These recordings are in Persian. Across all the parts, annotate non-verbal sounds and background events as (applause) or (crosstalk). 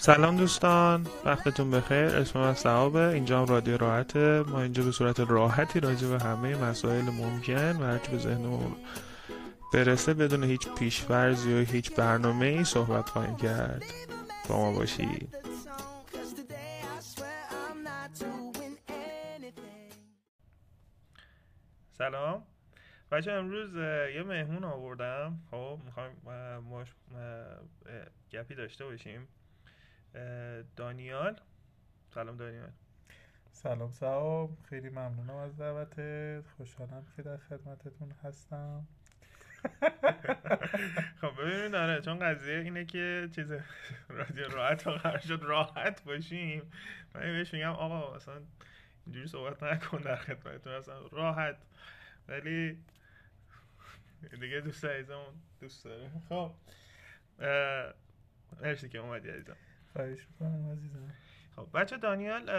سلام دوستان وقتتون بخیر. اسم من صحابه اینجا هم رادیو راحته. ما اینجا به صورت راحتی راجع به همه مسائل ممکن و هرچی به ذهنمون برسه بدون هیچ پیشورزی و هیچ برنامه ای صحبت خواهیم کرد. با ما باشید. سلام. بچه امروز یه مهمون آوردم. خب می‌خوایم گپی داشته باشیم. دانیال. سلام دانیال. سلام صاحب خیلی ممنونم از دعوتت. خوشحالم که در خدمتتون هستم. (laughs) خب ببینید آره چون قضیه اینه که چیز رادیو راحت و قرار شد راحت باشیم من بهش میگم آقا اصلا اینجوری صحبت نکن در خدمتتون اصلا راحت. ولی (laughs) دیگه دوست عزیزمون دوست داره. خب مرسی که اومدی عزیزم. خواهش می‌کنم عزیزم. خب بچه دانیال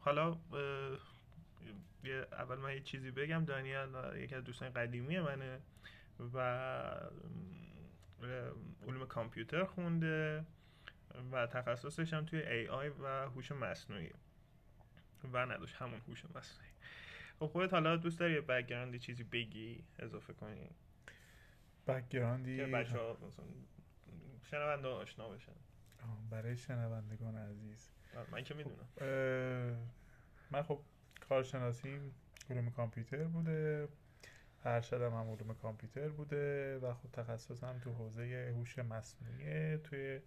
حالا یه اول من یه چیزی بگم. دانیال یکی از دوستان قدیمی منه و علوم کامپیوتر خونده و تخصصش هم توی ای آی و هوش مصنوعی. و نداشت همون هوش مصنوعی. خب خودت حالا دوست داری یه background ی چیزی بگی اضافه کنی؟ background ی که بچه ها شنونده آشنا بشن. برای شنوندگان عزیز. من که می‌دونم. من خب کارشناسیم علوم کامپیوتر بوده ارشدم هم علوم کامپیوتر بوده و خب تخصصم تو حوزه هوش مصنوعی توی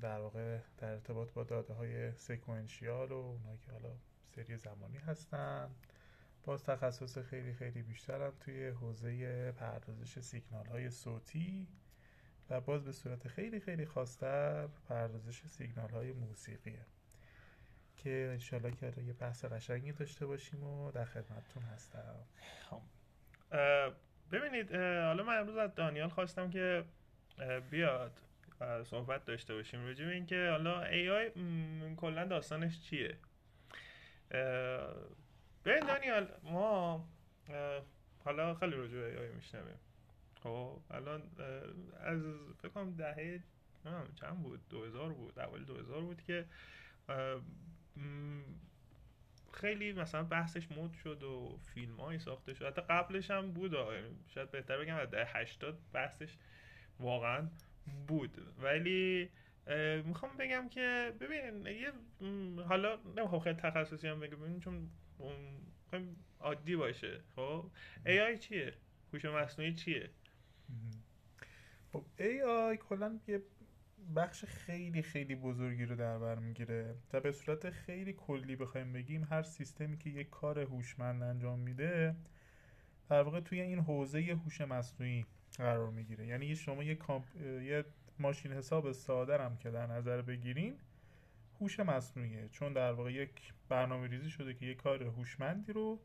در واقع در ارتباط با داده های سکوئنشیال و اونایی که حالا سری زمانی هستن. باز تخصص خیلی خیلی بیشترم توی حوزه پردازش سیگنال های صوتی. و باز به صورت خیلی خیلی خاصتر پردازش سیگنال های موسیقیه. که انشالله که یه بحث قشنگی داشته باشیم و در خدمتتون هستم. ببینید حالا من امروز از دانیال خواستم که بیاد صحبت داشته باشیم راجع به اینکه حالا ای آی کلا داستانش چیه؟ ببین دانیال ما حالا خیلی راجع به ای میشنویم. خب الان از فکر کنم دهه چند بود؟ 2000 بود اول 2000 بود که خیلی مثلا بحثش مود شد و فیلم هایی ساخته شد. حتی قبلش هم بود شاید بهتر بگم از ده 80 بحثش واقعا بود. ولی می‌خوام بگم که ببین یه حالا نمی‌خوام خیلی تخصصی هم بگم چون عادی باشه خب؟ آی چیه؟ هوش مصنوعی چیه؟ خب ای آی کلا یه بخش خیلی خیلی بزرگی رو در بر می‌گیره و به صورت خیلی کلی بخوایم بگیم هر سیستمی که یک کار هوشمند انجام میده در واقع توی این حوزه هوش مصنوعی قرار می‌گیره. یعنی شما یه, کامپ... یه ماشین حساب ساده هم که در نظر بگیرین هوش مصنوعیه. چون در واقع یک برنامه ریزی شده که یک کار هوشمندی رو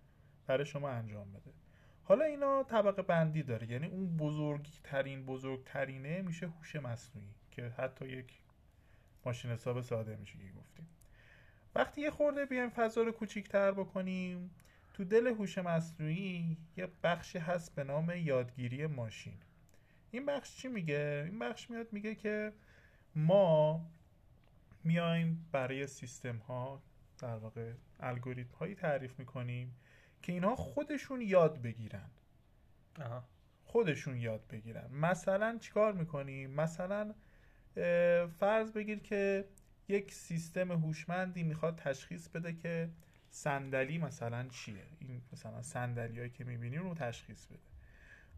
برای شما انجام بده. حالا اینا طبقه بندی داره. یعنی اون بزرگی ترین بزرگترینه میشه هوش مصنوعی که حتی یک ماشین حساب ساده میشه که گفتیم. وقتی یه خورده بیایم فضا رو کوچیکتر بکنیم تو دل هوش مصنوعی یه بخشی هست به نام یادگیری ماشین. این بخش چی میگه؟ این بخش میاد میگه که ما میایم برای سیستم ها در واقع الگوریتم هایی تعریف می‌کنیم که اینها خودشون یاد بگیرن. خودشون یاد بگیرن. مثلا چیکار می‌کنیم مثلا فرض بگیر که یک سیستم هوشمندی می‌خواد تشخیص بده که صندلی مثلا چیه. این مثلا صندلی که می‌بینیم رو تشخیص بده.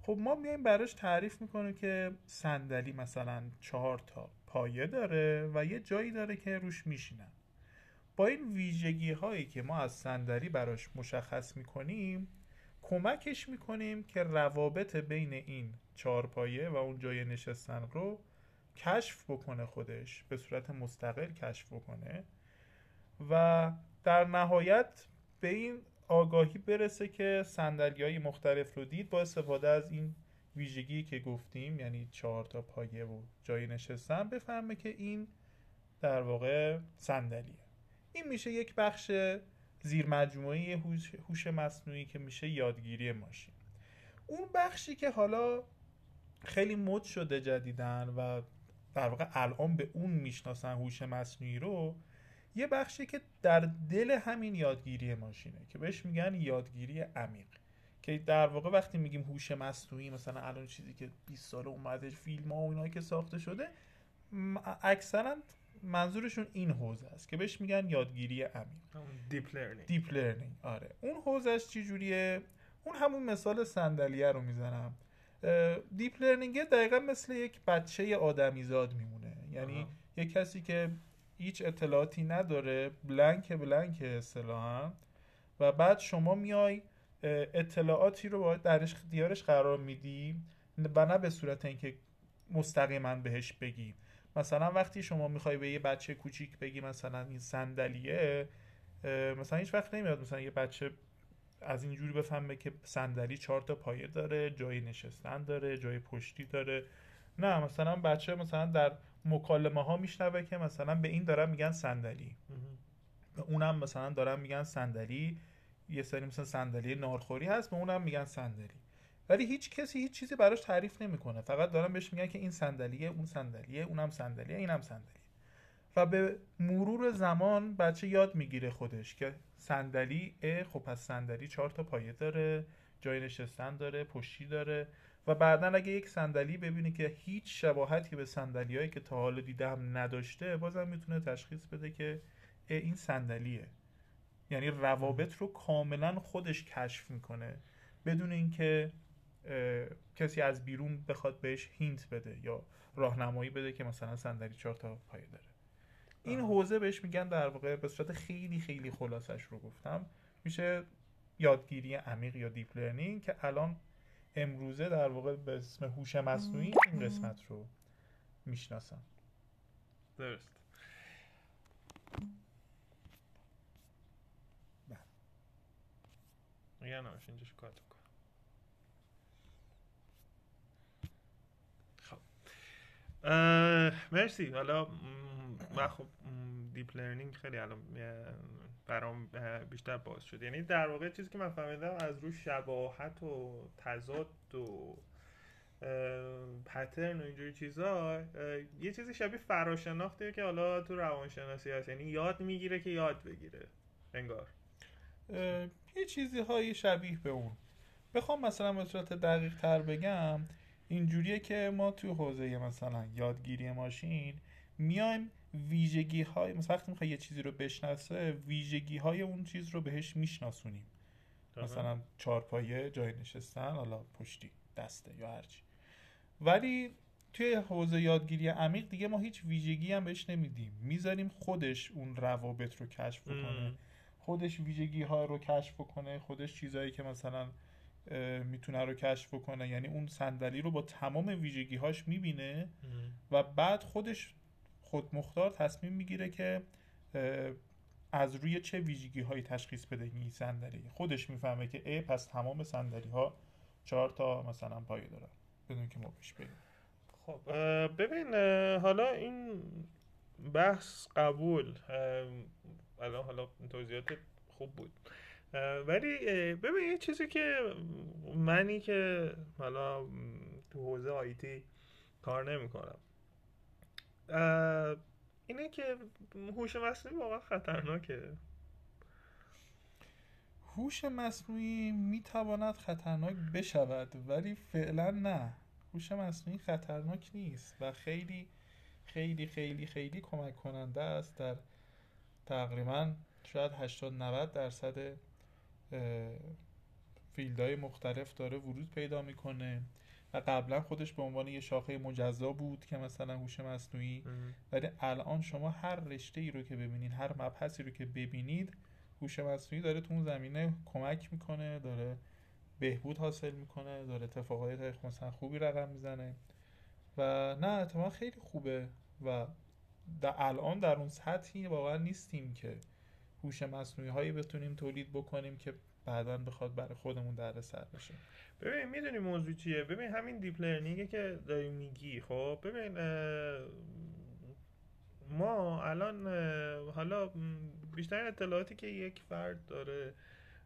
خب ما میایم براش تعریف می‌کنیم که صندلی مثلا چهار تا پایه داره و یه جایی داره که روش میشینن. با این ویژگی هایی که ما از صندلی براش مشخص می‌کنیم کمکش می‌کنیم که روابط بین این چهارپایه و اون جای نشستن رو کشف بکنه خودش به صورت مستقل کشف بکنه و در نهایت به این آگاهی برسه که سندلی های مختلف رو دید با استفاده از این ویژگی که گفتیم یعنی چهار تا پایه و جای نشستن بفهمه که این در واقع صندلیه. این میشه یک بخش زیر مجموعه هوش مصنوعی که میشه یادگیری ماشین. اون بخشی که حالا خیلی مد شده جدیدن و در واقع الان به اون می‌شناسن هوش مصنوعی رو یه بخشی که در دل همین یادگیری ماشینه که بهش میگن یادگیری عمیق. که در واقع وقتی میگیم هوش مصنوعی مثلا الان چیزی که 20 سال اومده فیلم ها و اینا که ساخته شده اکثرا منظورشون این حوزه است که بهش میگن یادگیری عمیق deep learning deep learning آره. اون حوزش چی جوریه؟ اون همون مثال صندلیه رو می‌زنم. deep learning دقیقا مثل یک بچه آدمیزاد میمونه. یعنی آه. یک کسی که هیچ اطلاعاتی نداره blank blank اصطلاحا. و بعد شما میای اطلاعاتی رو باید در اختیارش قرار میدی و نه به صورت اینکه مستقیما بهش بگی. مثلا وقتی شما می‌خوای به یه بچه کوچیک بگی مثلا این صندلیه مثلا هیچ وقت نمیاد مثلا یه بچه از اینجوری بفهمه که صندلی چهار تا پایه داره جای نشستن داره جای پشتی داره. نه مثلا بچه مثلا در مکالمه ها میشنوه که مثلا به این دارن میگن صندلی. به اونم مثلا دارن میگن صندلی. یه سری مثلا صندلی نارخوری هست به اونم میگن صندلی. ولی هیچ کسی هیچ چیزی براش تعریف نمی‌کنه. فقط دارن بهش میگن که این صندلیه اون صندلیه اونم صندلیه اینم صندلی و به مرور زمان بچه یاد می‌گیره خودش که صندلی خب پس صندلی چهار تا پایه داره جای نشستن داره پشتی داره و بعدا اگه یک صندلی ببینه که هیچ شباهتی به صندلیایی که تا حالا دیدم نداشته بازم می‌تونه تشخیص بده که این صندلیه. یعنی روابط رو کاملا خودش کشف می‌کنه. بدون اینکه کسی از بیرون بخواد بهش هینت بده یا راهنمایی بده که مثلا صندلی چهار تا پایه داره. این حوزه بهش میگن در واقع به صورت خیلی خیلی خلاصش رو گفتم. میشه یادگیری عمیق یا deep learning که الان امروزه در واقع به اسم هوش مصنوعی این قسمت رو می‌شناسن درست. بله. نامش اینجاش cut خب مرسی. حالا من خب deep learning خیلی الان برام بیشتر باز شد. یعنی در واقع چیزی که من فهمیدم از روی شباهت و تضاد و pattern و اینجوری چیزا یه چیزی شبیه فراشناخته که حالا تو روانشناسی هست. یعنی یاد می‌گیره که یاد بگیره. انگار. یه چیزی های شبیه به اون. بخوام مثلا به صورت دقیق تر بگم اینجوریه که ما تو حوزه مثلا یادگیری ماشین میایم ویژگی های مثلا وقتی می‌خوای یه چیزی رو بشناسه ویژگی های اون چیز رو بهش میشناسونیم. مثلا چارپایه جای نشستن حالا پشتی دسته یا هرچی ولی توی حوزه یادگیری عمیق دیگه ما هیچ ویژگی هم بهش نمیدیم. می‌ذاریم خودش اون روابط رو کشف کنه خودش ویژگی ها رو کشف کنه خودش چیزهایی که مثلا می‌تونه رو کشف کنه یعنی اون صندلی رو با تمام ویژگی هاش می‌بینه و بعد خودش خود مختار تصمیم می‌گیره که از روی چه ویژگی هایی تشخیص بده این صندلی. خودش می‌فهمه که ای پس تمام صندلی ها چهار تا مثلا پایه دارن. بدون که ما بهش بگیم خب ببین حالا این بحث قبول الان حالا توضیحات خوب بود. ولی ببین یه چیزی که منی که حالا تو حوزه آیتی کار نمی‌کنم. اینه که هوش مصنوعی واقعا خطرناکه. هوش مصنوعی می‌تواند خطرناک بشود ولی فعلا نه. هوش مصنوعی خطرناک نیست و خیلی خیلی خیلی خیلی کمک کننده است در تقریبا شاید 80 90 درصد فیلدهای مختلف داره ورود پیدا می‌کنه. و قبلا خودش به عنوان یه شاخه مجزا بود که مثلا هوش مصنوعی. ولی الان شما هر رشته ای رو که ببینید هر مبحثی رو که ببینید هوش مصنوعی داره تو اون زمینه کمک می‌کنه داره بهبود حاصل می‌کنه داره اتفاقات مثلا خوبی رقم می‌زنه. و نه اتفاقا خیلی خوبه. و در الان در اون سطحی واقعا نیستیم که هوش مصنوعی هایی بتونیم تولید بکنیم که بعدا بخواد برای خودمون در سر بشه. ببین می‌دونی موضوع چیه؟ ببین همین دیپ لرنینگه که داری میگی. خب ببین ما الان حالا بیشتر اطلاعاتی که یک فرد داره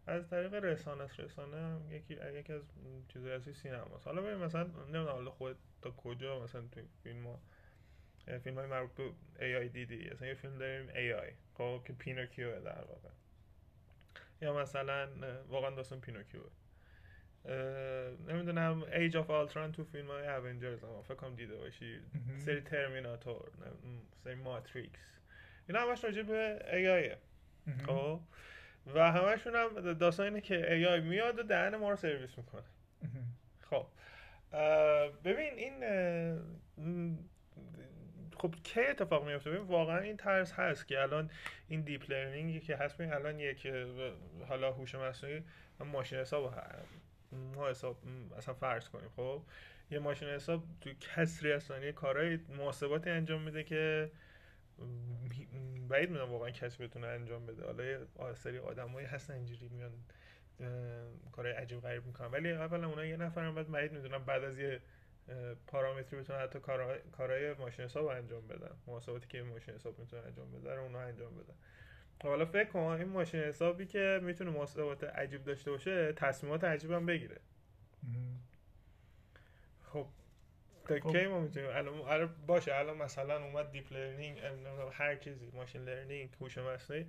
از طریق رسانه است. رسانه یکی یکی از چیزای اصلی سینما حالا ببین مثلا نمی‌دونم حالا خود تا کجا مثلا تو فیلم ها فیلم های مربوط به AI دیدی؟ مثلا یه فیلم داریم AI خب که پینوکیو در واقع. یا مثلا واقعا داستان پینوکیو نمی‌دونم Age of Ultron تو فیلم های Avengers هم فکر کنم دیده باشی. سری ترمیناتور سری ماتریکس. اینا همش راجع به AI خب؟ و همشون هم داستان اینه که AI میاد و دهن ما رو سرویس می‌کنه. خب ببین این خب کی اتفاق میفته ببین واقعا این ترس هست که الان این deep learning ی که هست ببین الان یک حالا هوش مصنوعی ماشین حساب ما حساب اصلا فرض کنیم خب؟ یه ماشین حساب تو کسری از ثانیه کارهای محاسباتی انجام میده که بعید می‌دونم واقعا کسی بتونه انجام بده. حالا یه سری آدمایی هستن اینجوری میان کارهای عجیب غریب می‌کنن. ولی اولا اونا یه نفر هم بعد بعید می‌دونم بعد از یه پارامتری بتونن حتی کارهای ماشین حساب انجام بدن. محاسباتی که ماشین حساب می‌تونه انجام بده رو اونا انجام بدن. حالا فکر کن این ماشین حسابی که می‌تونه محاسبات عجیب داشته باشه تصمیمات عجیب هم بگیره. خب تا خب. کی ما می‌تونیم؟ الان باشه الان مثلا اومد deep learning هر چیزی machine learning هوش مصنوعی.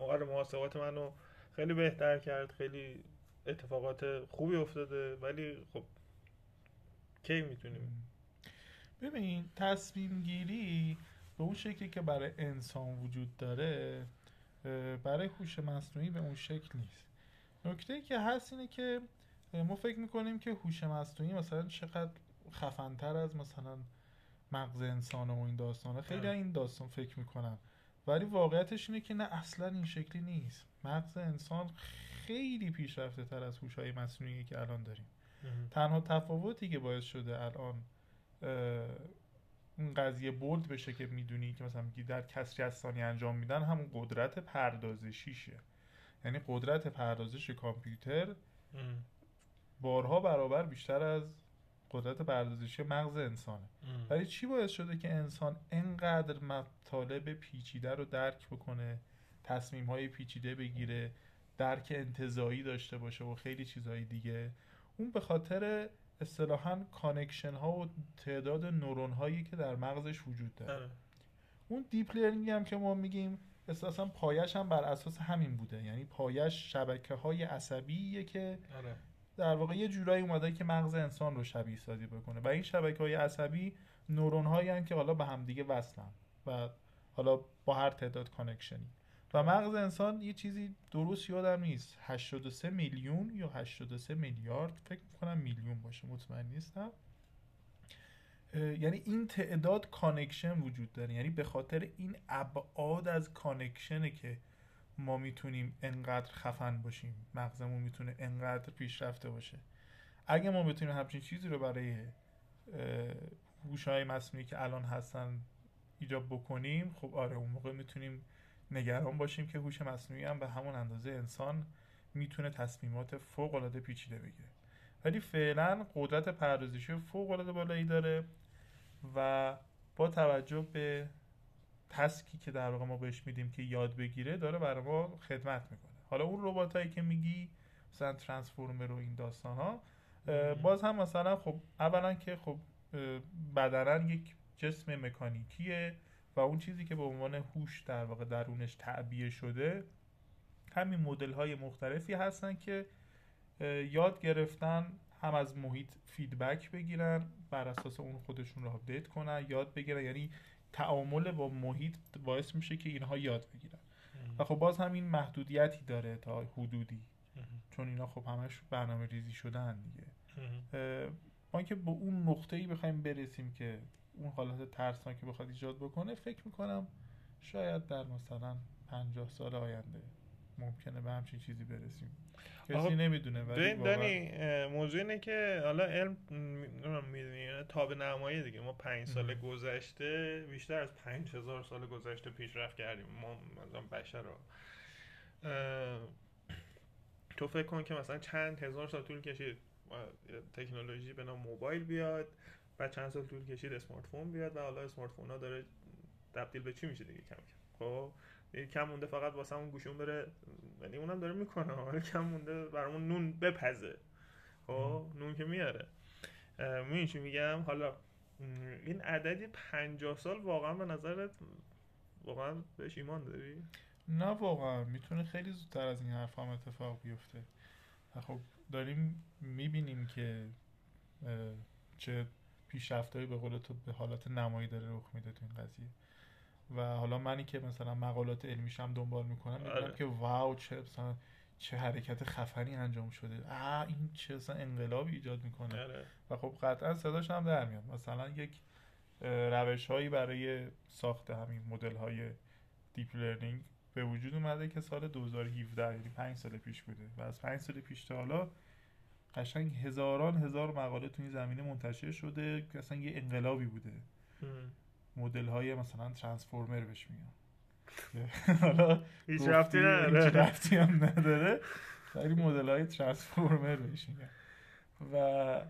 آره محاسبات منو خیلی بهتر کرد خیلی اتفاقات خوبی افتاده. ولی خب کی می‌تونیم؟ ببین تصمیم گیری به اون شکلی که برای انسان وجود داره برای هوش مصنوعی به اون شکل نیست. نکته که هست اینه که ما فکر می‌کنیم که هوش مصنوعی مثلا چقدر خفنتر از مثلا مغز انسان و این داستانه. خیلی. این داستان فکر می‌کنن ولی واقعیتش اینه که نه اصلا این شکلی نیست. مغز انسان خیلی پیشرفته تر از هوش های مصنوعی که الان داریم. تنها تفاوتی که باعث شده الان اون قضیه بولد بشه که می‌دونی که مثلا میگی در کسری از ثانیه انجام میدن همون قدرت پردازشیشه. یعنی قدرت پردازش کامپیوتر بارها برابر بیشتر از قدرت پردازشی مغز انسانه. ولی چی باعث شده که انسان انقدر مطالب پیچیده رو درک بکنه تصمیم های پیچیده بگیره درک انتزاعی داشته باشه و خیلی چیزهای دیگه؟ اون به خاطر اصطلاحا connection ها و تعداد نورون هایی که در مغزش وجود داره آره. اون deep learning هم که ما میگیم اساسا پایش هم بر اساس همین بوده یعنی پایش شبکه های عصبیه که آره. در واقع یه جورایی اومده که مغز انسان رو شبیه سازی بکنه و این شبکه های عصبی نورون هایی که حالا به همدیگه وصلن و حالا با هر تعداد connection ی و مغز انسان یه چیزی درست یادم نیست. 83 میلیون یا 83 میلیارد؟ فکر می‌کنم میلیون باشه مطمئن نیستم. یعنی این تعداد connection وجود داره. یعنی به خاطر این ابعاد از connection ه که ما می‌تونیم انقدر خفن باشیم. مغزمون می‌تونه انقدر پیشرفته باشه. اگه ما بتونیم همچین چیزی رو برای هوش‌های مصنوعی که الان هستن ایجاب بکنیم خب آره اون موقع می‌تونیم نگران باشیم که هوش مصنوعی هم به همون اندازه انسان می‌تونه تصمیمات فوق العاده پیچیده بگیره. ولی فعلا قدرت پردازشی فوق العاده بالایی داره و با توجه به تسکی که در واقع ما بهش میدیم که یاد بگیره داره برای ما خدمت می‌کنه. حالا اون ربات هایی که میگی مثلا ترانسفورمر و این داستان ها باز هم مثلا خب اولا که خب بدنن یک جسم مکانیکیه. و اون چیزی که به عنوان هوش در واقع درونش تعبیه شده همین مدل های مختلفی هستن که یاد گرفتن هم از محیط feedback بگیرن بر اساس اون خودشون رو update کنن یاد بگیرن. یعنی تعامل با محیط باعث میشه که اینها یاد بگیرن. و خب باز هم این محدودیتی داره تا حدودی. چون اینا خب همش برنامه ریزی شدن دیگه ما که به اون نقطه ای بخوایم برسیم که اون حالت ترسناک که بخواد ایجاد بکنه فکر می‌کنم شاید در مثلا پنجاه سال آینده ممکنه به همچین چیزی برسیم. کسی نمی‌دونه ولی دانی موضوع اینه که حالا علم می‌دونی تاب نمایی دیگه. ما پنج سال گذشته بیشتر از پنج هزار سال گذشته پیشرفت کردیم. ما مثلا بشر رو. تو فکر کن که مثلا چند هزار سال طول کشید. تکنولوژی به نام موبایل بیاد. بعد چند سال طول کشید اسمارت فون بیاد و حالا اسمارت فون ها داره تبدیل به چی میشه دیگه کم کم؟ خب کم مونده فقط واسه اون گوشون بره یعنی اونم داره می‌کنه حالا کم مونده برامون نون بپزه. خب نون که میاره. می‌دونی چی میگم؟ حالا این عددی پنجاه سال واقعا به نظرت واقعا بهش ایمان داری؟ نه واقعا. می‌تونه خیلی زودتر از این حرف هم اتفاق بیفته. خب داریم می‌بینیم که چه پیشرفتهایی به قول تو به حالت نمایی داره رخ میده تو این قضیه. و حالا منی که مثلا مقالات علمیشم دنبال می‌کنم می‌بینم آره. که wow چه مثلا چه حرکت خفنی انجام شده. آ این چه اصلا انقلابی ایجاد می‌کنه. آره. و خب قطعا صداش هم در میاد. مثلا یک روش هایی برای ساخت همین مدل های deep learning به وجود اومده که سال 2017 یعنی 5 سال پیش بوده. و از 5 سال پیش تا حالا قشنگ هزاران هزار مقاله تو این زمینه منتشر شده که اصلا یه انقلابی بوده. مدل های مثلا ترانسفورمر بهش میگن. (laughs) حالا هیچ رفتی نداره. رفتی هم نداره. ولی مدل های ترانسفورمر بهش میگن. و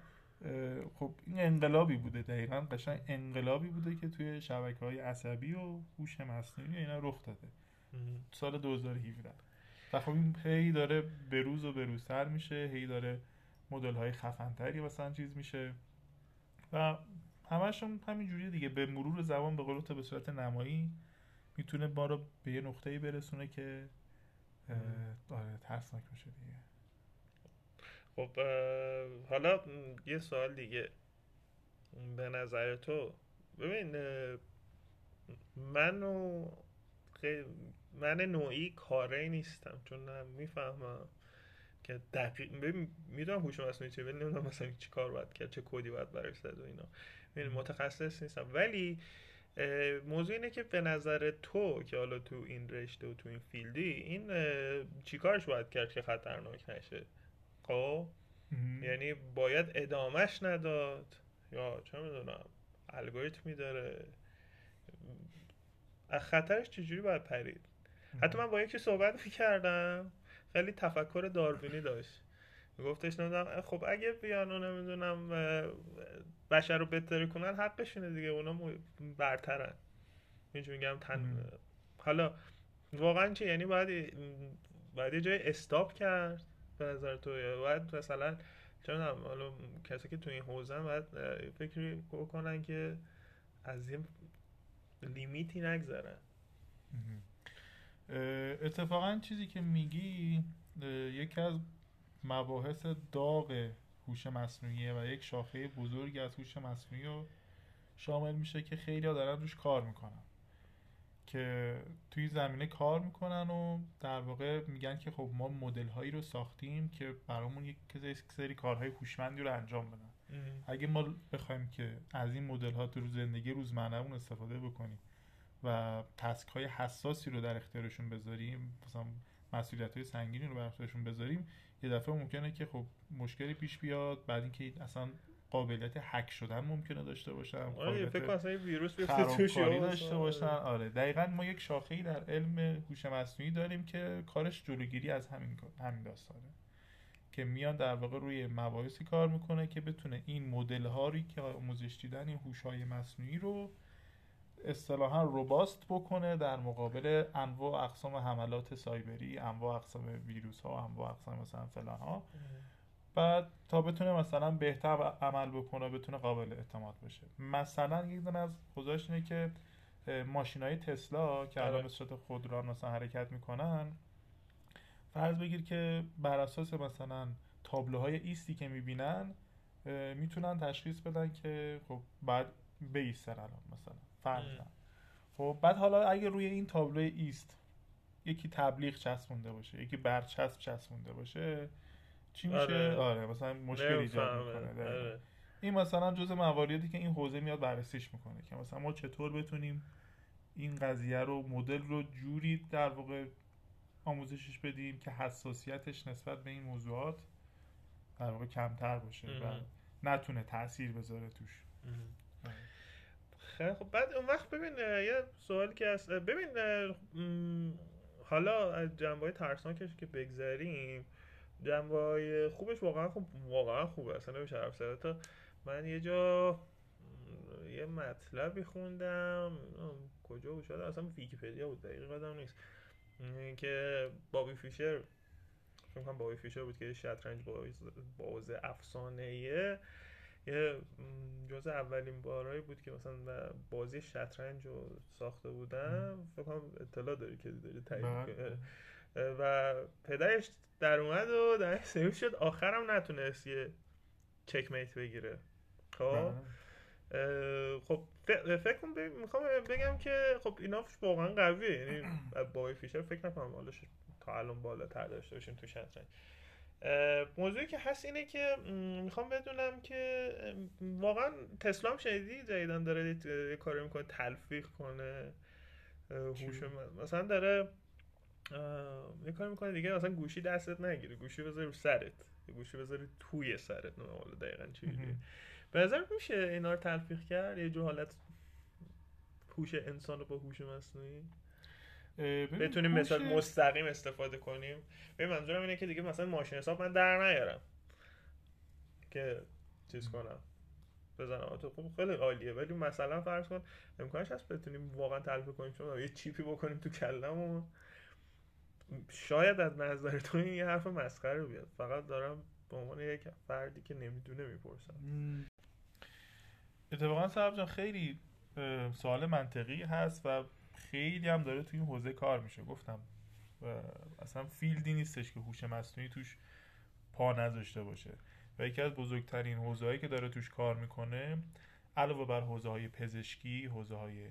خب این انقلابی بوده دقیقا. قشنگ انقلابی بوده که توی شبکه های عصبی و هوش مصنوعی اینا رخ داده. سال 2017 و خب این هی داره به روز و به روزتر میشه. هی داره مدل های خفنتری مثلا چیز میشه. و همشون همین جوری دیگه. به مرور زمان به قول به صورت نمایی می‌تونه ما رو به یه نقطه‌ای برسونه که آره ترسناک میشه دیگه. خب حالا یه سوال دیگه. به نظر تو ببین من و من نوعی کاره نیستم چون می‌فهمم. که دقیق می‌دونم هوش مصنوعی چه ولی نمی‌دونم مثلا چی کار باید کرد چه کدی باید براش زد و اینا. متخصص نیستم. ولی موضوع اینه که به نظر تو که حالا تو این رشته و تو این فیلدی این چیکارش باید کرد که خطرناک نشه؟ خب؟ یعنی باید ادامش نداد؟ یا چه می‌دونم الگوریتمی داره از خطرش چجوری باید پرید؟ حتی من با یکی صحبت می‌کردم. خیلی تفکر داروینی داشت. گفتش نمی‌دونم خب اگه بیان و نمی‌دونم بشر رو بهتری کنن حقشونه دیگه اونا برترن. اینجا میگم تن حالا واقعا چی؟ یعنی باید باید یه جای استاپ کرد به نظر تو باید مثلا چون حالا کسی که تو این حوزه باید فکری بکنن که از این لیمیتی نگذرن. اتفاقا چیزی که میگی یکی از مباحث داغ هوش مصنوعیه و یک شاخه بزرگی از هوش مصنوعی رو شامل میشه که خیلی ها دارن روش کار می‌کنن. که توی زمینه کار می‌کنن و در واقع میگن که خب ما مدل هایی رو ساختیم که برامون یک سری کارهای هوشمندی رو انجام بدن. اگه ما بخوایم که از این مدل ها تو زندگی روزمرهمون استفاده بکنیم و تسک های حساسی رو در اختیارشون بذاریم مثلا مسئولیت های سنگینی رو بر اختیارشون بذاریم یه دفعه ممکنه که خب مشکلی پیش بیاد بعد اینکه اصلا قابلیت هک شدن ممکنه داشته باشن آره فکر کنم ویروس داشته باشن. آره دقیقا ما یک شاخه ای در علم هوش مصنوعی داریم که کارش جلوگیری از همین همین داستانه. که میاد در واقع روی مباحثی کار می‌کنه که بتونه این مدل هایی که آموزش دیدن این هوش های مصنوعی رو اصطلاحا روباست بکنه در مقابل انواع اقسام حملات سایبری انواع اقسام ویروس ها انواع اقسام مثلا فلان ها بعد تا بتونه مثلا بهتر عمل بکنه بتونه قابل اعتماد بشه. مثلا یک دونه از گزارش اینه که ماشین های تسلا که الان به صورت خودران مثلا حرکت می‌کنن فرض بگیر که بر اساس مثلا تابلوهای ایستی که می‌بینن می‌تونن تشخیص بدن که خب بعد بیستن الان مثلا. فرضاً خب بعد حالا اگه روی این تابلو ایست یکی تبلیغ چسبونده باشه یکی برچسب چسبونده باشه چی میشه؟ آره, آره مثلا مشکل ایجاد می‌کنه آره. این مثلا جز مواردی که این حوزه میاد بررسیش می‌کنه که مثلا ما چطور بتونیم این قضیه رو مدل رو جوری در واقع آموزشش بدیم که حساسیتش نسبت به این موضوعات در واقع کمتر باشه و نتونه تاثیر بذاره توش. خیلی خب بعد اون وقت ببین یه سوالی که هست ببین حالا از جنبه ترسناکش که بگذریم جنبه خوبش واقعا خوب واقعا خوبه اصلا نمیشه حرف زد. من یه جا یه مطلبی خوندم کجا بود شاید اصلا ویکیپدیا بود دقیق قدم نیست. که بابی فیشر فکر کنم بابی فیشر بود که شطرنج باز افسانه یه جز اولین بارهایی بود که مثلا بازی شطرنج رو ساخته بودم. فکر کنم اطلاع داری که داری تایید بله. و پدرش در اومد و در سرویس شد. آخرم نتونست یه چک میت بگیره. خب؟ بله. خب فکر کنم می‌خوام بگم که خب اینا واقعا قویه. یعنی (clears throat) با فیشر فکر نکنم حالا تا الان بالاتر داشته باشیم تو شطرنج. موضوعی که هست اینه که می‌خوام بدونم که واقعا تسلا هم شنیدی جدیدن داره یه کاری می‌کنه تلفیق کنه هوش مثلا داره یه کاری می‌کنه دیگه مثلا گوشی دستت نگیره گوشی بذاری رو سرت گوشی بذاری توی سرت نه حالا دقیقا چی به نظر میشه اینا رو تلفیق کرد؟ یه جو حالت هوش انسان رو با هوش مصنوعی؟ بتونیم مثال مستقیم استفاده کنیم. به منظورم اینه که دیگه مثلا ماشین حساب من در نیارم. که چیز کنم. بزنم. تو خب خیلی عالیه. ولی مثلا فرض کن امکانش هست بتونیم واقعا تلفیق کنیم چون یه چیپی بکنیم تو کلمون شاید از نظر تو این یه حرف مسخره بیاد. فقط دارم به عنوان یک فردی که نمی‌دونه می‌پرسم. اتفاقا صاحب جان خیلی سوال منطقی هست و خیلی هم داره توی این حوزه کار میشه. گفتم اصلا فیلدی نیستش که هوش مصنوعی توش پا نذاشته باشه. و یکی از بزرگترین حوزه هایی که داره توش کار می‌کنه علاوه بر حوزه های پزشکی حوزه های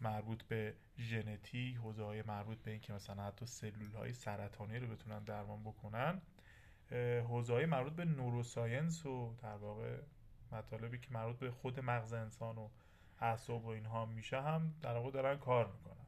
مربوط به ژنتیک حوزه های مربوط به اینکه مثلا حتی سلول های سرطانی رو بتونن درمان بکنن حوزه های مربوط به نوروساینس و در واقع مطالبی که مربوط به خود مغز انسان و اعصاب و اینها میشه هم در واقع دارن کار می‌کنن.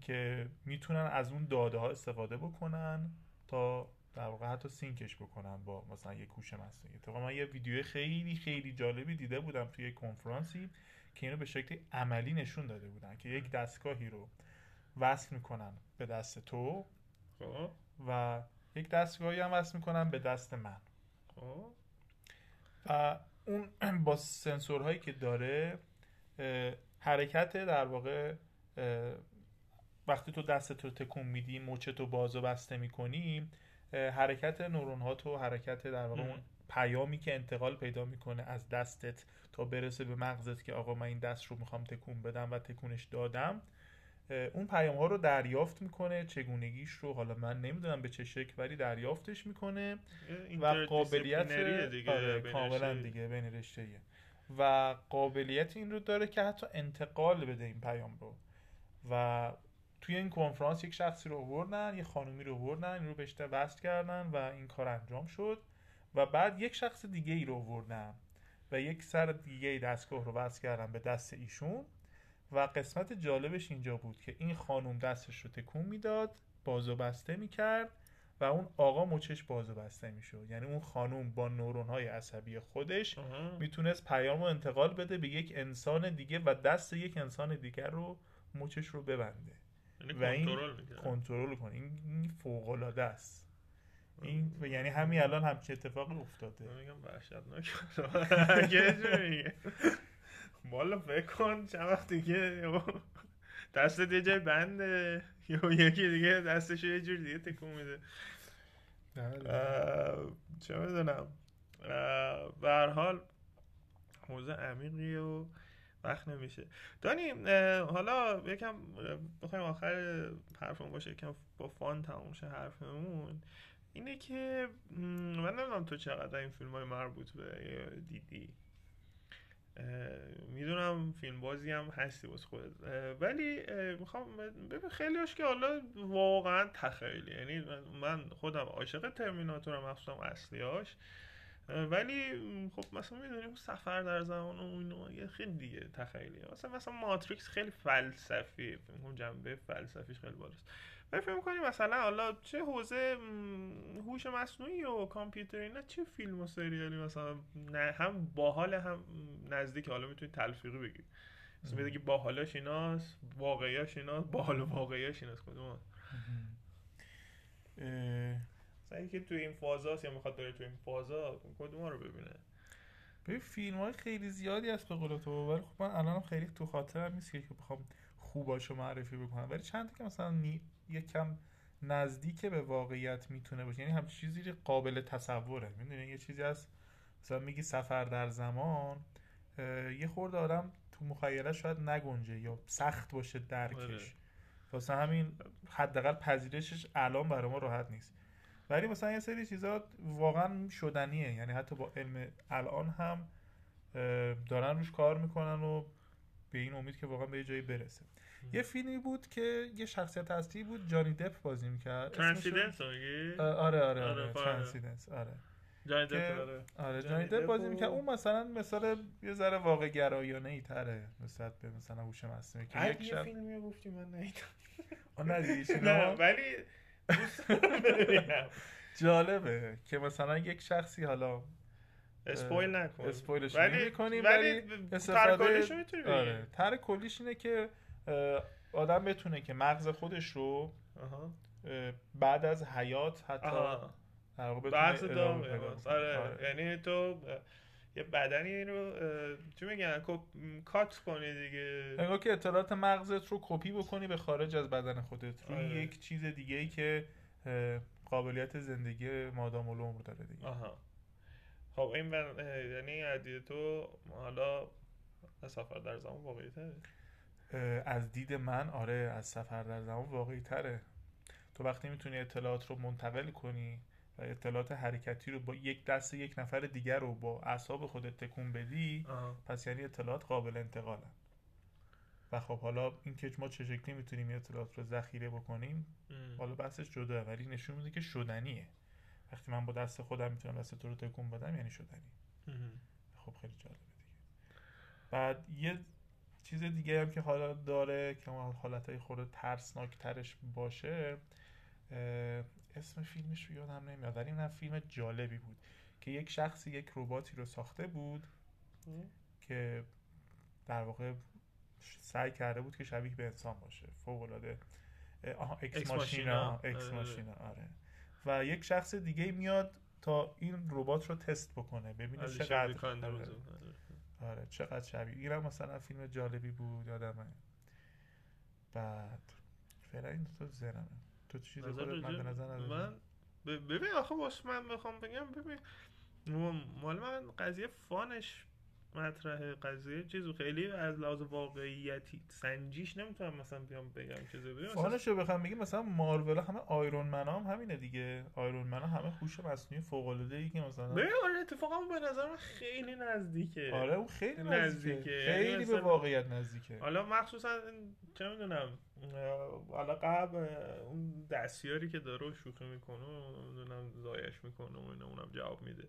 که می‌تونن از اون داده ها استفاده بکنن تا در واقع حتی سینکش بکنن با مثلا یک هوش مصنوعی اتفاقا من یه ویدیو خیلی خیلی جالبی دیده بودم توی یک کنفرانسی که اینو به شکل عملی نشون داده بودن که یک دستگاهی رو وصل می‌کنن به دست تو خب. و یک دستگاهی هم وصل می‌کنن به دست من. خب. و اون (clears throat) با سنسورهایی که داره حرکت در واقع وقتی تو دست رو تکون میدی مچت و باز و بسته می‌کنی حرکت نورون ها تو حرکت در واقع اون پیامی که انتقال پیدا می‌کنه از دستت تا برسه به مغزت که آقا من این دست رو می‌خوام تکون بدم و تکونش دادم اون پیام ها رو دریافت می‌کنه چگونگیش رو حالا من نمی‌دونم به چه شکل ولی دریافتش می‌کنه و قابلیت دیگه کاملا دیگه بین رشته و قابلیت این رو داره که حتی انتقال بده این پیام رو. و توی این کنفرانس یک شخصی رو آوردن یه خانومی رو آوردن این رو بهش وصل کردن و این کار انجام شد. و بعد یک شخص دیگه ای رو آوردن و یک سر دیگه دستگاه رو وصل کردن به دست ایشون. و قسمت جالبش اینجا بود که این خانوم دستش رو تکون می‌داد بازو بسته می‌کرد و اون آقا مچش بازو بسته می‌شد. یعنی اون خانوم با نورون های عصبی خودش می‌تونست پیام رو انتقال بده به یک انسان دیگه و دست یک انسان دیگر رو مچش رو ببنده. یعنی و این کنترل کنه. این فوق العاده است. این یعنی همین الان هم که اتفاق افتاده. میگم وحشتناک بالا (laughs) فکر کن چند وقت دیگه دستت یه جای بنده. یکی دیگه دستش یه جور دیگه تکون میده. چه می‌دونم. به هر حال حوزه عمیقی و وقت نمیشه دانی حالا یکم بخوایم آخر حرفمون باشه یکم با فان تموم شه حرفمون. اینه که من نمی‌دونم تو چقدر این فیلم های مربوط به دیدی. می‌دونم فیلم بازی هم هستی واسه خودت. ولی می‌خوام ببین خیلیش که حالا واقعا تخیلی. یعنی من خودم عاشق ترمیناتورم مخصوصا اصلیاش ولی خب مثلا می‌دونیم سفر در زمان و اینو یه خیلی دیگه تخیلیه. مثلا مثلا ماتریکس خیلی فلسفی فیلم جنبه فلسفیش خیلی بالاست. ولی فکر می‌کنی مثلا حالا چه حوزه هوش مصنوعی و کامپیوتر اینا چه فیلم و سریالی مثلا نه هم باحال هم نزدیک حالا می‌تونی تلفیقی بگی مثلا بگی باحالاش ایناست واقعیاش ایناست باحال و واقعیاش ایناست کدوم؟ مثلا که توی این فازاست یا می‌خواد بره توی این فازا کدوم رو ببینه؟ به فیلم های خیلی زیادی هست به قول تو ولی خب من الان خیلی تو خاطرم نیست که بخوام خوباشو معرفی بکنم. ولی چند که مثلا نی... یکم نزدیک به واقعیت می‌تونه باشه. یعنی هم چیزی قابل تصوره. می‌دونی؟ یه چیزی از مثلا میگی سفر در زمان یه خورده آدم تو مخیله شاید نگنجه یا سخت باشه درکش. آره. واسه همین حداقل پذیرشش الان برای ما راحت نیست. ولی مثلا یه سری چیزا واقعا شدنیه. یعنی حتی با علم الان هم دارن روش کار می‌کنن و به این امید که واقعا به یه جایی برسه. یه فیلمی بود که یه شخصیت اصلی بود جانی دپ بازی می‌کرد. ترانسیدنس میگی؟ آره آره آره، آره فهمیدم. ترانسیدنس آره. جانی دپ آره. آره جانی دپ بازی می‌کرد. اون مثلا مثال یه ذره واقع گرایانه ای تره نسبت به مثلا هوش مصنوعی که یک شب فیلمی رو گفتی من ندیدم ندیدی نه ولی. جالبه که مثلا یک شخصی حالا اسپویل نکن. اسپویلش ولی نمی‌کنیم، ولی ولی استفاده آره تر کلیش اینه که آدم بتونه که مغز خودش رو بعد از حیات حتی بحث ادامه دام. آره. آره. یعنی تو یه بدنی رو اه، چی میگن؟ کات کنی دیگه. انگار که اطلاعات مغزت رو کپی بکنی به خارج از بدن خودت. روی آره. یک چیز دیگه ای که قابلیت زندگی مادام العمر داره دیگه. آها. خب این یعنی ادیه تو حالا سفر در زمان واقعی تره از دید من آره از سفر در زمان واقعی تره. تو وقتی می‌تونی اطلاعات رو منتقل کنی و اطلاعات حرکتی رو با یک دست یک نفر دیگر رو با اعصاب خودت تکون بدی آها. پس یعنی اطلاعات قابل انتقالن و خب حالا این که ما چه شکلی می‌تونیم این اطلاعات رو ذخیره بکنیم ام. حالا بحثش جداه ولی نشون میده که شدنیه. وقتی من با دست خودم می‌تونم دست تو رو تکون بدم یعنی شدنی. ام. خب خیلی جالبه دیگه. بعد یه چیز دیگه هم که حالا داره که اون حالتهای خورده ترسناک ترش باشه اسم فیلمش رو یادم نمیاد ولی اینم فیلم جالبی بود که یک شخصی یک رباتی رو ساخته بود که در واقع سعی کرده بود که شبیه به انسان باشه فوق العاده آها Ex Ex Machina. Ex. Machina آره و یک شخص دیگه میاد تا این ربات رو تست بکنه ببینه چقدر آره. چقدر شبیه اینم مثلا فیلم جالبی بود یادمه بعد فعلا این تو ذهنمه تو چیز خودت من به نظر؟ من ببین آخه واسه من بخوام بگم ببین مال من قضیه فانش مطرح قضیه چیزو خیلی از لحاظ واقعیتی سنجیش نمی‌تونم مثلا بیام بگم چیزی ببین مثلا فانش رو بخوام بگیم مثلا مارول همه آیرون من هم همینه دیگه. آیرون من همه هوش مصنوعی فوق العاده ای که مثلا ببین آره اتفاقا به نظر من خیلی نزدیکه. آره اون خیلی نزدیکه. نزدیکه. یعنی خیلی به مثلا- واقعیت نزدیکه. حالا مخصوصا چه می‌دونم حالا قبل اون دستیاری که داره شوخی می‌کنه و نمی‌دونم زایش می‌کنه و اینا اونم جواب میده.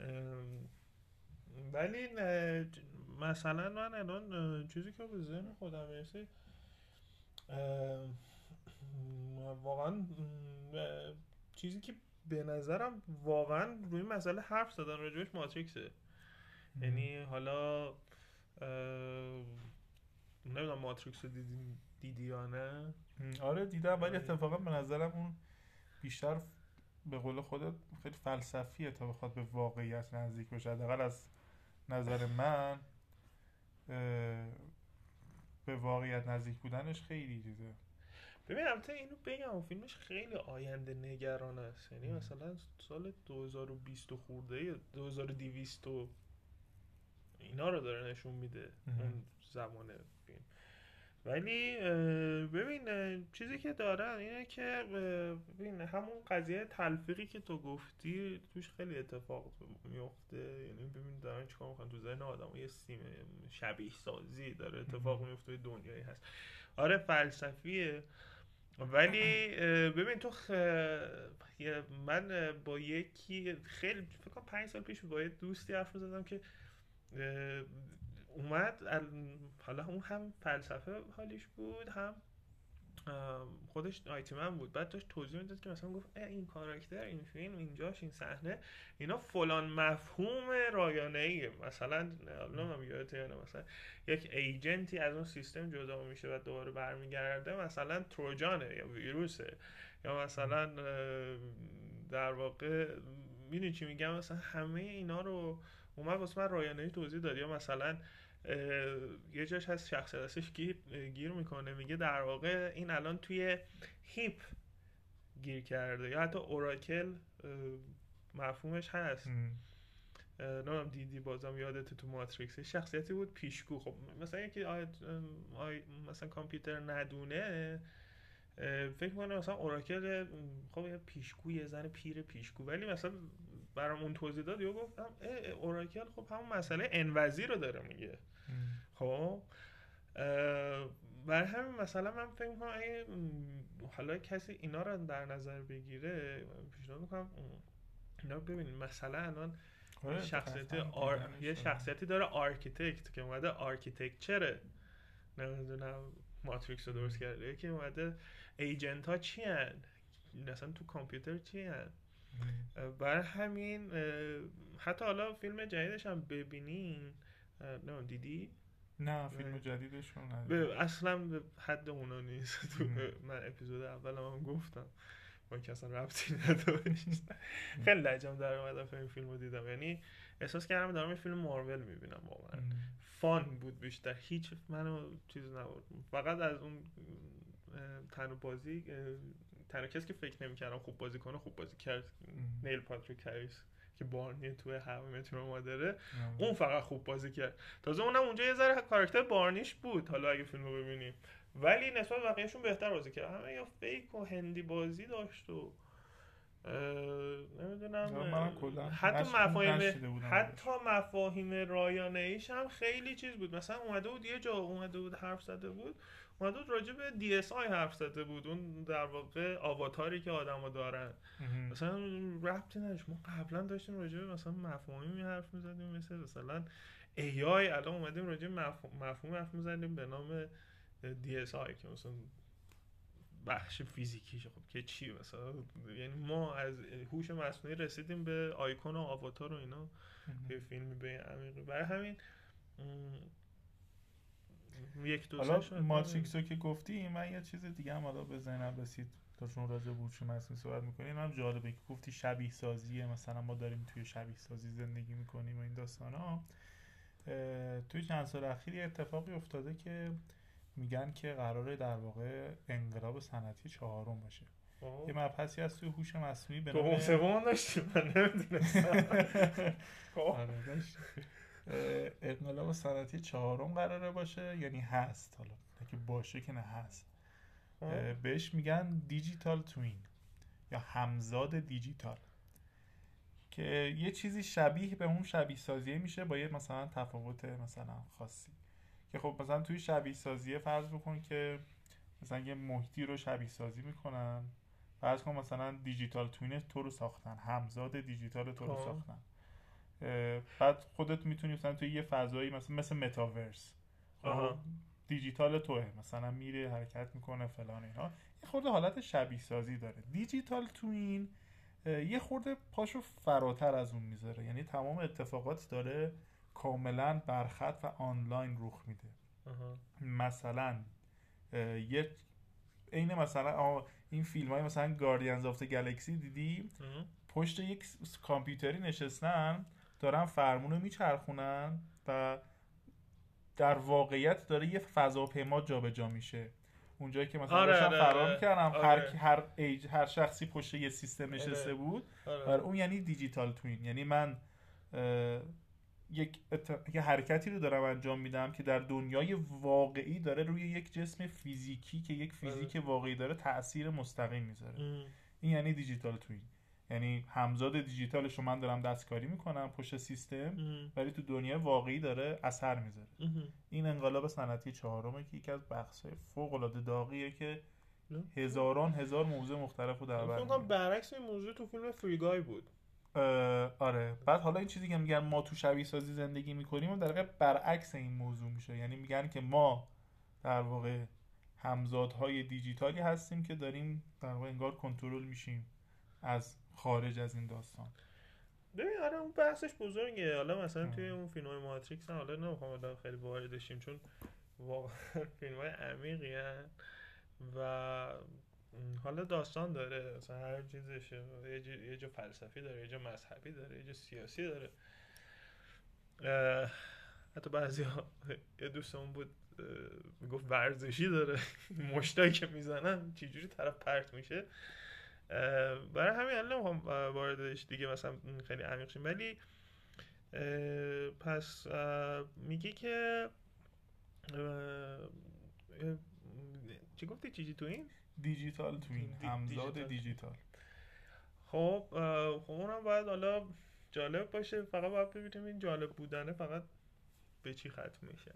ام، ولی مثلا من الان چیزی که به ذهن خودم می‌رسه واقعا چیزی که به نظرم واقعا روی مسئله حرف زدن راجبش ماتریکسه. یعنی حالا نمی‌دونم ماتریکس رو دیدی, دیدی یا نه؟ آره دیدم ولی. اتفاقا به نظرم اون بیشتر به قول خودت خیلی فلسفیه تا بخواد به واقعیت نزدیک بشه. حداقل از نظر من به واقعیت نزدیک بودنش خیلی چیزه ببین البته اینو بگم فیلمش خیلی آینده نگران است یعنی. مثلا سال 2020 و خورده 2200 و اینا رو داره نشون میده. اون زمان فیلم ولی ببین چیزی که دارن اینه که ببین همون قضیه تلفیقی که تو گفتی توش خیلی اتفاق میفته یعنی ببین دارن چیکار می‌کنن؟ تو ذهن آدم یه سیم شبیه سازی داره. اتفاق. میفته دنیایی هست. آره فلسفیه. ولی ببین تو خ... من با یکی خیلی فکر کنم پنج سال پیش با یه دوستی حرف زدم که اومد ال- حالا اون هم فلسفه حالیش بود هم خودش آیتی من بود. بعد داشت توضیح می‌داد که مثلا گفت این کاراکتر این فیلم اینجاش این صحنه اینا فلان مفهوم رایانه ایه مثلا من یادت یا نه مثلا یک ایجنتی از اون سیستم جدا میشه و دوباره برمیگرده مثلا تروجانه یا ویروسه. یا مثلا در واقع می‌دونی چی میگم؟ مثلا همه اینا رو اومد واسه من رایانه توضیح داد. یا مثلا یه جاش هست شخصیت هستش گیر, گیر می‌کنه. میگه در واقع این الان توی heap گیر کرده یا حتی Oracle مفهومش هست. ام. نمی‌دونم دیدی بازم یادت تو ماتریکس شخصیتی بود پیشگو. خب مثلا یکی آی... آی... مثلا کامپیوتر ندونه فکر کنم مثلا Oracle خب یه پیشگو یه زن پیر پیشگو. ولی مثلا برام اون توضیح داد یا گفتم Oracle خب همون مسئله انوزی رو داره میگه. خب بر همین مثلا من فکر می‌کنم اگه حالا کسی اینا رو در نظر بگیره پیشنهاد می‌کنم اینا ببینید. مثلا الان آره، شخصیت آر... یه شخصیتی داره Architect که اومده architecture ه. نمی‌دونم ماتریکس رو درست کرده که اومده ایجنت ها چی هن؟ مثلا تو کامپیوتر چی هن؟ بر همین حتی حالا فیلم جدیدش هم ببینین. نه دیدی؟ نه فیلم جدیدشون اصلا به حد اونا نیست. تو من اپیزود اول هم گفتم. با که اصلا ربطی نداشت. خیلی لجم در اومدم این فیلم رو دیدم. یعنی احساس کردم دارم این فیلم مارول می‌بینم واقعا. فان بود بیشتر. هیچ منو چیز نبود. فقط از اون تنو بازی تنها کسی که فکر نمی‌کردم خوب بازی کنه خوب بازی کرد. نیل پاتریک هریس که بارنی توی هوا مترو مادره. اون فقط خوب بازی کرد. تازه اونم اونجا یه ذره کاراکتر بارنیش بود. حالا اگه فیلمو ببینیم. ولی نسبت بقیهشون بهتر بازی کرد. همه یا فیک و هندی بازی داشت و نمی‌دونم حتی مفاهیم حتی مفاهیم رایانه ایش هم خیلی چیز بود. مثلا اومده بود یه جا اومده بود حرف زده بود. اومده بود راجع به DSI حرف زده بود. اون در واقع آواتاری که آدما دارن. مثلا ربطی نداشت. ما قبلا داشتیم راجع به مثلا مفاهیمی حرف می‌زدیم مثل مثلا AI الان اومدیم راجع به مفهوم حرف می‌زدیم به نام DSI که مثلا بخش فیزیکیش خب که چی مثلا؟ یعنی ما از هوش مصنوعی رسیدیم به آیکون و آواتار و اینا. به فیلمی به عمیقی. برای همین یک دو حالا ماتریکس رو که گفتی من یه چیز دیگه هم حالا به ذهنم رسید. تا چون راجع به هوش مصنوعی صحبت می‌کنیم هم جالبه که گفتی شبیه سازیه. مثلا ما داریم توی شبیه سازی زندگی می‌کنیم و این داستان ها توی چند سال اخیر یه اتفاقی افتاده که میگن که قراره در واقع انقلاب صنعتی چهارم باشه. یه مبحثی از توی هوش مصنوعی به نام داشتیم من نمی‌دونستم. (laughs) آره، انقلاب صنعتی چهارم قراره باشه یعنی هست. حالا که باشه که نه هست. بهش میگن دیجیتال توین یا همزاد دیجیتال که یه چیزی شبیه به اون شبیه سازیه میشه با یه مثلا تفاوت مثلا خاصی. که خب مثلا توی شبیه سازیه فرض بکن که مثلا یه محیطی رو شبیه سازی می‌کنن. فرض کن مثلا دیجیتال توین تو رو ساختن همزاد دیجیتال تو رو خب. ساختن. بعد خودت می‌تونی مثلا توی یه فضایی مثلا مثل متاورس خب دیجیتال توه. مثلا میره حرکت می‌کنه فلان اینا. یه خورده حالت شبیه سازی داره. دیجیتال توین یه خورده پاشو فراتر از اون می‌ذاره. یعنی تمام اتفاقات داره کاملا برخط و آنلاین رخ میده. مثلا یه عین مثلا این فیلم های مثلا Guardians of Galaxy دیدی؟ پشت یک کامپیوتری نشستن. دارن فرمون میچرخونن و در واقعیت داره یه فضاپیما جابجا میشه اونجایی که مثلا آره داشتن آره فرار آره. می‌کردم آره. هر هر ایج هر شخصی پشت یه سیستم نشسته آره. بود آره. اون یعنی digital twin یعنی من یک یه حرکتی رو دارم انجام میدم که در دنیای واقعی داره روی یک جسم فیزیکی که یک فیزیک واقعی داره تاثیر مستقیم می‌ذاره این یعنی دیجیتال توین یعنی همزاد دیجیتالش رو من دارم دستکاری می‌کنم پشت سیستم ولی تو دنیا واقعی داره اثر می‌ذاره. این انقلاب صنعتی چهارمه که یکی از بخشای فوق العاده داغیه که هزاران هزار موضوع مختلف رو در بر برعکس این موضوع تو فیلم فریگای بود. آره. بعد حالا این چیزی که میگن ما تو شبیه سازی زندگی می‌کنیم و در واقع برعکس این موضوع میشه. یعنی میگن که ما در واقع همزادهای دیجیتالی هستیم که داریم در واقع انگار کنترل میشیم از خارج از این داستان. ببین آره اون بحثش بزرگه. حالا مثلا توی اون فیلم های ماتریکس هم حالا نمی‌خوام حالا خیلی واردشیم چون واقعا (laughs) فیلم های عمیقی و حالا داستان داره. مثلا هر چیزش یه جا فلسفی داره یه جا مذهبی داره یه جا سیاسی داره. حتی بعضی ها یه دوستمون بود می‌گفت ورزشی داره. (laughs) مشتایی که می‌زنن چجوری طرف پرت میشه؟ برای همین الان نمی‌خوام واردش دیگه مثلا خیلی عمیق شیم. ولی پس اه، میگی که چی گفتی؟ چیزی تو این؟ دیجیتال توین همزاد دیجیتال. خب خب اونم باید حالا جالب باشه. فقط باید ببینیم این جالب بودنه فقط به چی ختم میشه.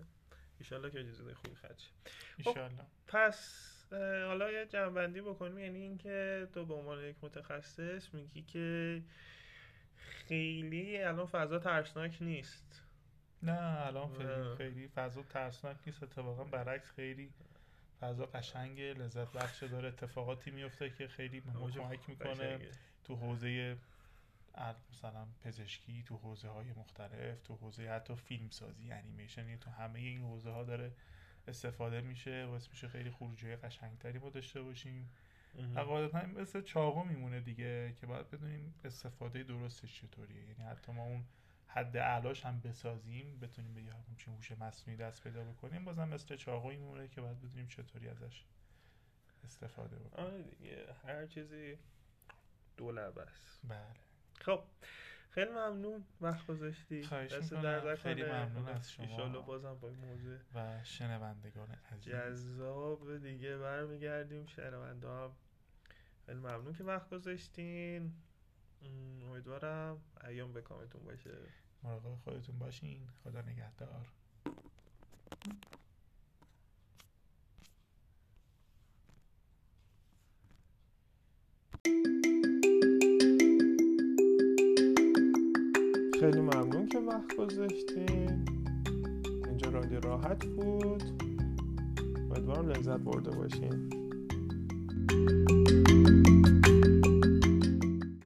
ایشالله که چیزای خوبی ختم شه. ایشالله پس حالا یه جنبندی بکنیم یعنی اینکه تو به عنوان یک متخصص میگی که خیلی الان فضا ترسناک نیست. نه الان خیلی. خیلی فضا ترسناک نیست. اتفاقا برعکس خیلی فضا قشنگه. لذت بخش داره. اتفاقاتی میفته که خیلی به ما کمک می‌کنه. قشنگه. تو حوزه مثلا پزشکی تو حوزه های مختلف تو حوزه حتی فیلم سازی انیمیشن یعنی تو همه این حوزه ها داره استفاده میشه و اسم میشه خیلی خروجی قشنگتری ما داشته باشیم. و مثل چاقو میمونه دیگه که باید بدونیم استفاده درستش چطوریه. یعنی حتی ما اون حد اعلاش هم بسازیم بتونیم به یه همچین هوش مصنوعی دست پیدا بکنیم بازم مثل چاقوی میمونه که باید بدونیم چطوری ازش استفاده بکنیم. آره دیگه هر چیزی دو است. بله. خب خیلی ممنون. وقت گذاشتی. خواهش. درد خیلی. ممنون از شما. ایشالله بازم با این موضوع و شنوندگان عزیز. جذاب دیگه برمیگردیم. شنونده هم. خیلی ممنون که وقت گذاشتین. ام، امیدوارم ایام به کامتون باشه. مراقب خودتون باشین. خدا نگهدار. گذاشتین اینجا رادیو راحت بود. امیدوارم لذت برده باشین.